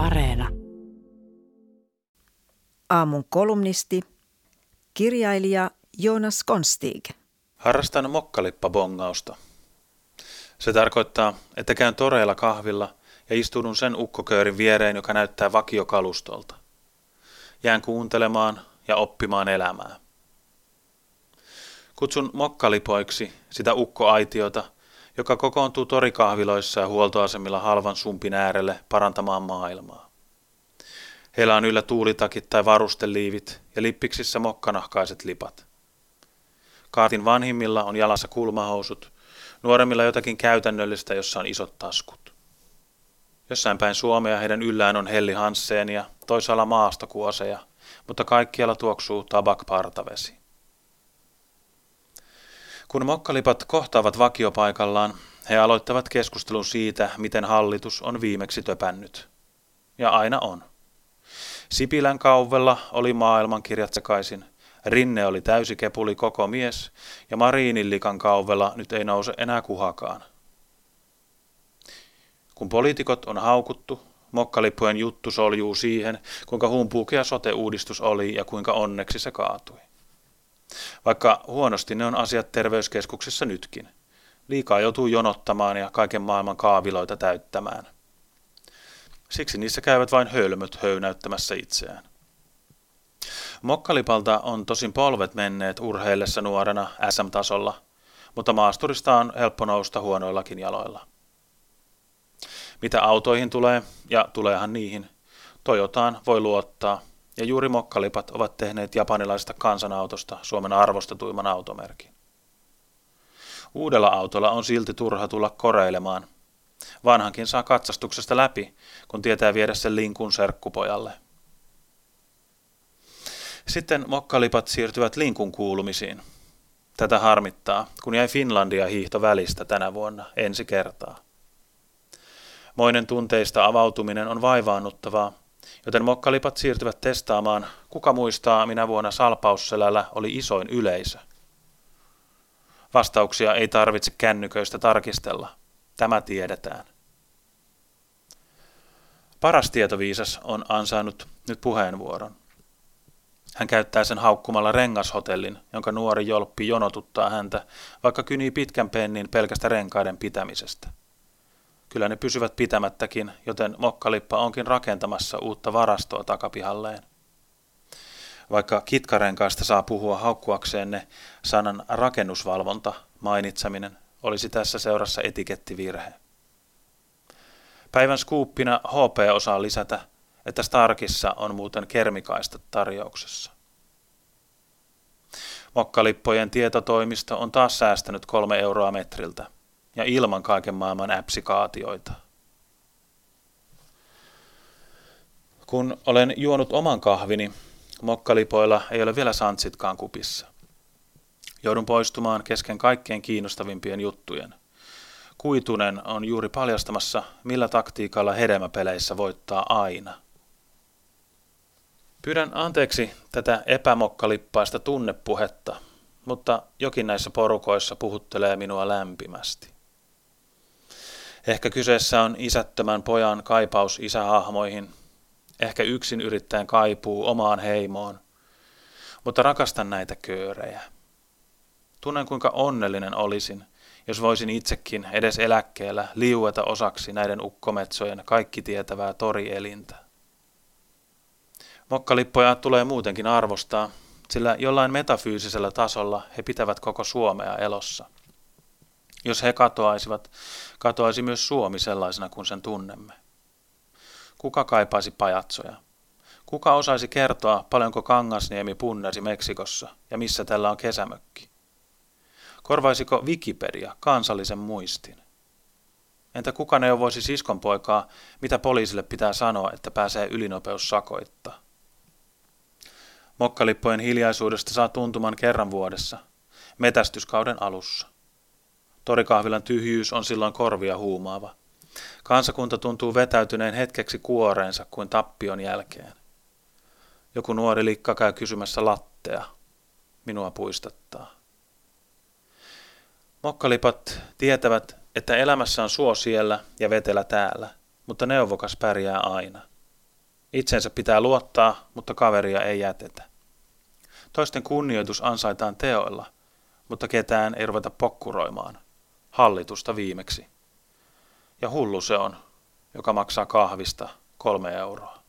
Areena. Aamun kolumnisti, kirjailija Jonas Konstig. Harrastan mokkalippa-bongausta. Se tarkoittaa, että käyn toreilla kahvilla ja istudun sen ukkoköörin viereen, joka näyttää vakiokalustolta. Jään kuuntelemaan ja oppimaan elämää. Kutsun mokkalipoiksi sitä ukkoaitiota, joka kokoontuu torikahviloissa ja huoltoasemilla halvan sumpin äärelle parantamaan maailmaa. Heillä on yllä tuulitakit tai varusteliivit ja lippiksissä mokkanahkaiset lipat. Kaatin vanhimmilla on jalassa kulmahousut, nuoremmilla jotakin käytännöllistä, jossa on isot taskut. Jossain päin Suomea heidän yllään on Helli Hansseen ja toisaalla maastokuoseja, mutta kaikkialla tuoksuu tabak-partavesi. Kun mokkalipat kohtaavat vakiopaikallaan, he aloittavat keskustelun siitä, miten hallitus on viimeksi töpännyt. Ja aina on. Sipilän kauvella oli maailmankirjat sekaisin, Rinne oli täysi kepuli koko mies, ja Mariinillikan kauvella nyt ei nouse enää kuhakaan. Kun poliitikot on haukuttu, mokkalippujen juttu soljuu siihen, kuinka humpukea sote-uudistus oli ja kuinka onneksi se kaatui. Vaikka huonosti ne on asiat terveyskeskuksissa nytkin. Liikaa joutuu jonottamaan ja kaiken maailman kaaviloita täyttämään. Siksi niissä käyvät vain hölmöt höynäyttämässä itseään. Mokkalipalta on tosin polvet menneet urheillessa nuorena SM-tasolla, mutta maasturista on helppo nousta huonoillakin jaloilla. Mitä autoihin tulee, ja tuleehan niihin, Toyotaan voi luottaa, ja juuri mokkalipat ovat tehneet japanilaisesta kansanautosta Suomen arvostetuimman automerkin. Uudella autolla on silti turha tulla koreilemaan. Vanhankin saa katsastuksesta läpi, kun tietää viedä sen linkun serkkupojalle. Sitten mokkalipat siirtyvät linkun kuulumisiin. Tätä harmittaa, kun jäi Finlandia hiihto välistä tänä vuonna ensi kertaa. Moinen tunteista avautuminen on vaivaannuttavaa, joten mokkalipat siirtyvät testaamaan, kuka muistaa minä vuonna Salpausselällä oli isoin yleisö. Vastauksia ei tarvitse kännyköistä tarkistella. Tämä tiedetään. Paras tietoviisas on ansainnut nyt puheenvuoron. Hän käyttää sen haukkumalla rengashotellin, jonka nuori jolppi jonotuttaa häntä, vaikka kynii pitkän pennin pelkästä renkaiden pitämisestä. Kyllä ne pysyvät pitämättäkin, joten mokkalippa onkin rakentamassa uutta varastoa takapihalleen. Vaikka kitkarenkaista saa puhua haukkuakseenne, sanan rakennusvalvonta mainitseminen olisi tässä seurassa etikettivirhe. Päivän skuuppina HP osaa lisätä, että Starkissa on muuten kermikaista tarjouksessa. Mokkalippojen tietotoimisto on taas säästänyt kolme euroa metriltä ja ilman kaiken maailman appsikaatioita. Kun olen juonut oman kahvini, mokkalipoilla ei ole vielä santsitkaan kupissa. Joudun poistumaan kesken kaikkein kiinnostavimpien juttujen. Kuitunen on juuri paljastamassa, millä taktiikalla hedelmäpeleissä voittaa aina – Pyydän anteeksi tätä epämokkalippaista tunnepuhetta, mutta jokin näissä porukoissa puhuttelee minua lämpimästi. Ehkä kyseessä on isättömän pojan kaipaus isähahmoihin, ehkä yksin yrittäen kaipuu omaan heimoon, mutta rakastan näitä köörejä. Tunnen kuinka onnellinen olisin, jos voisin itsekin edes eläkkeellä liueta osaksi näiden ukkometsojen kaikki tietävää torielintä. Mokkalippoja tulee muutenkin arvostaa, sillä jollain metafyysisellä tasolla he pitävät koko Suomea elossa. Jos he katoaisivat, katoaisi myös Suomi sellaisena kuin sen tunnemme. Kuka kaipaisi pajatsoja? Kuka osaisi kertoa, paljonko Kangasniemi punnasi Meksikossa ja missä tällä on kesämökki? Korvaisiko Wikipedia kansallisen muistin? Entä kuka neuvoisi siskonpoikaa, mitä poliisille pitää sanoa, että pääsee ylinopeus sakoittaa? Mokkalippojen hiljaisuudesta saa tuntuman kerran vuodessa, metästyskauden alussa. Torikahvilan tyhjyys on silloin korvia huumaava. Kansakunta tuntuu vetäytyneen hetkeksi kuoreensa kuin tappion jälkeen. Joku nuori likka käy kysymässä lattea. Minua puistattaa. Mokkalipat tietävät, että elämässä on suo siellä ja vetelä täällä, mutta neuvokas pärjää aina. Itsensä pitää luottaa, mutta kaveria ei jätetä. Toisten kunnioitus ansaitaan teoilla, mutta ketään ei ruveta pokkuroimaan. Hallitusta viimeksi. Ja hullu se on, joka maksaa kahvista kolme euroa.